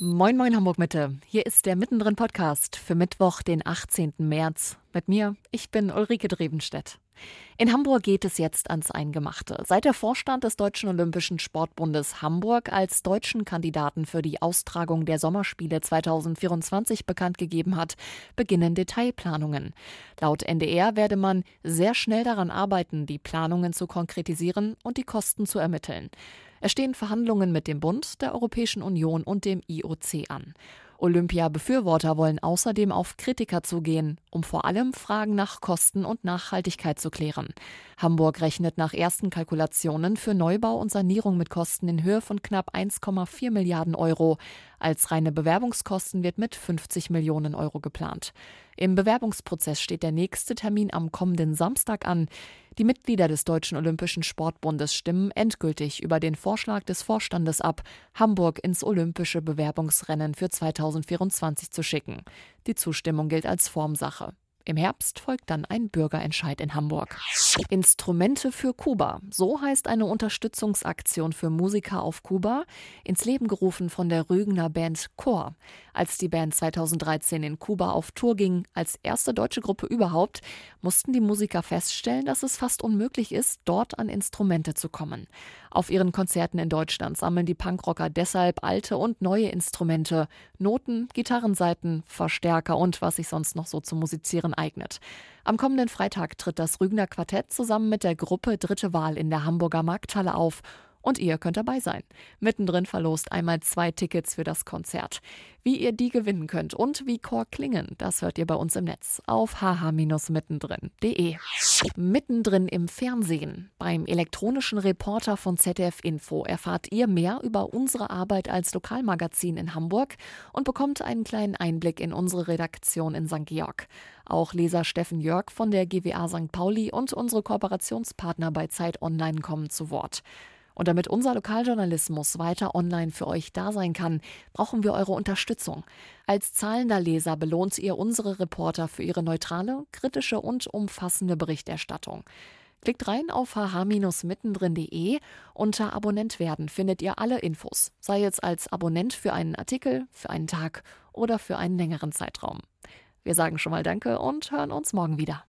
Moin, moin, Hamburg Mitte. Hier ist der Mittendrin Podcast für Mittwoch, den 18. März. Mit mir, ich bin Ulrike Drebenstedt. In Hamburg geht es jetzt ans Eingemachte. Seit der Vorstand des Deutschen Olympischen Sportbundes Hamburg als deutschen Kandidaten für die Austragung der Sommerspiele 2024 bekannt gegeben hat, beginnen Detailplanungen. Laut NDR werde man sehr schnell daran arbeiten, die Planungen zu konkretisieren und die Kosten zu ermitteln. Es stehen Verhandlungen mit dem Bund, der Europäischen Union und dem IOC an. Olympia-Befürworter wollen außerdem auf Kritiker zugehen, um vor allem Fragen nach Kosten und Nachhaltigkeit zu klären. Hamburg rechnet nach ersten Kalkulationen für Neubau und Sanierung mit Kosten in Höhe von knapp 1,4 Milliarden Euro. Als reine Bewerbungskosten wird mit 50 Millionen Euro geplant. Im Bewerbungsprozess steht der nächste Termin am kommenden Samstag an. Die Mitglieder des Deutschen Olympischen Sportbundes stimmen endgültig über den Vorschlag des Vorstandes ab, Hamburg ins olympische Bewerbungsrennen für 2024 zu schicken. Die Zustimmung gilt als Formsache. Im Herbst folgt dann ein Bürgerentscheid in Hamburg. Instrumente für Kuba. So heißt eine Unterstützungsaktion für Musiker auf Kuba, ins Leben gerufen von der Rügener Band Chor. Als die Band 2013 in Kuba auf Tour ging, als erste deutsche Gruppe überhaupt, mussten die Musiker feststellen, dass es fast unmöglich ist, dort an Instrumente zu kommen. Auf ihren Konzerten in Deutschland sammeln die Punkrocker deshalb alte und neue Instrumente, Noten, Gitarrenseiten, Verstärker und was sich sonst noch so zu musizieren eignet. Am kommenden Freitag tritt das Rügner Quartett zusammen mit der Gruppe Dritte Wahl in der Hamburger Markthalle auf und ihr könnt dabei sein. Mittendrin verlost einmal zwei Tickets für das Konzert. Wie ihr die gewinnen könnt und wie Chor klingen, das hört ihr bei uns im Netz auf hh-mittendrin.de. Mittendrin im Fernsehen. Beim elektronischen Reporter von ZDF Info erfahrt ihr mehr über unsere Arbeit als Lokalmagazin in Hamburg und bekommt einen kleinen Einblick in unsere Redaktion in St. Georg. Auch Leser Steffen Jörg von der GWA St. Pauli und unsere Kooperationspartner bei Zeit Online kommen zu Wort. Und damit unser Lokaljournalismus weiter online für euch da sein kann, brauchen wir eure Unterstützung. Als zahlender Leser belohnt ihr unsere Reporter für ihre neutrale, kritische und umfassende Berichterstattung. Klickt rein auf hh-mittendrin.de. Unter Abonnent werden findet ihr alle Infos, sei es als Abonnent für einen Artikel, für einen Tag oder für einen längeren Zeitraum. Wir sagen schon mal Danke und hören uns morgen wieder.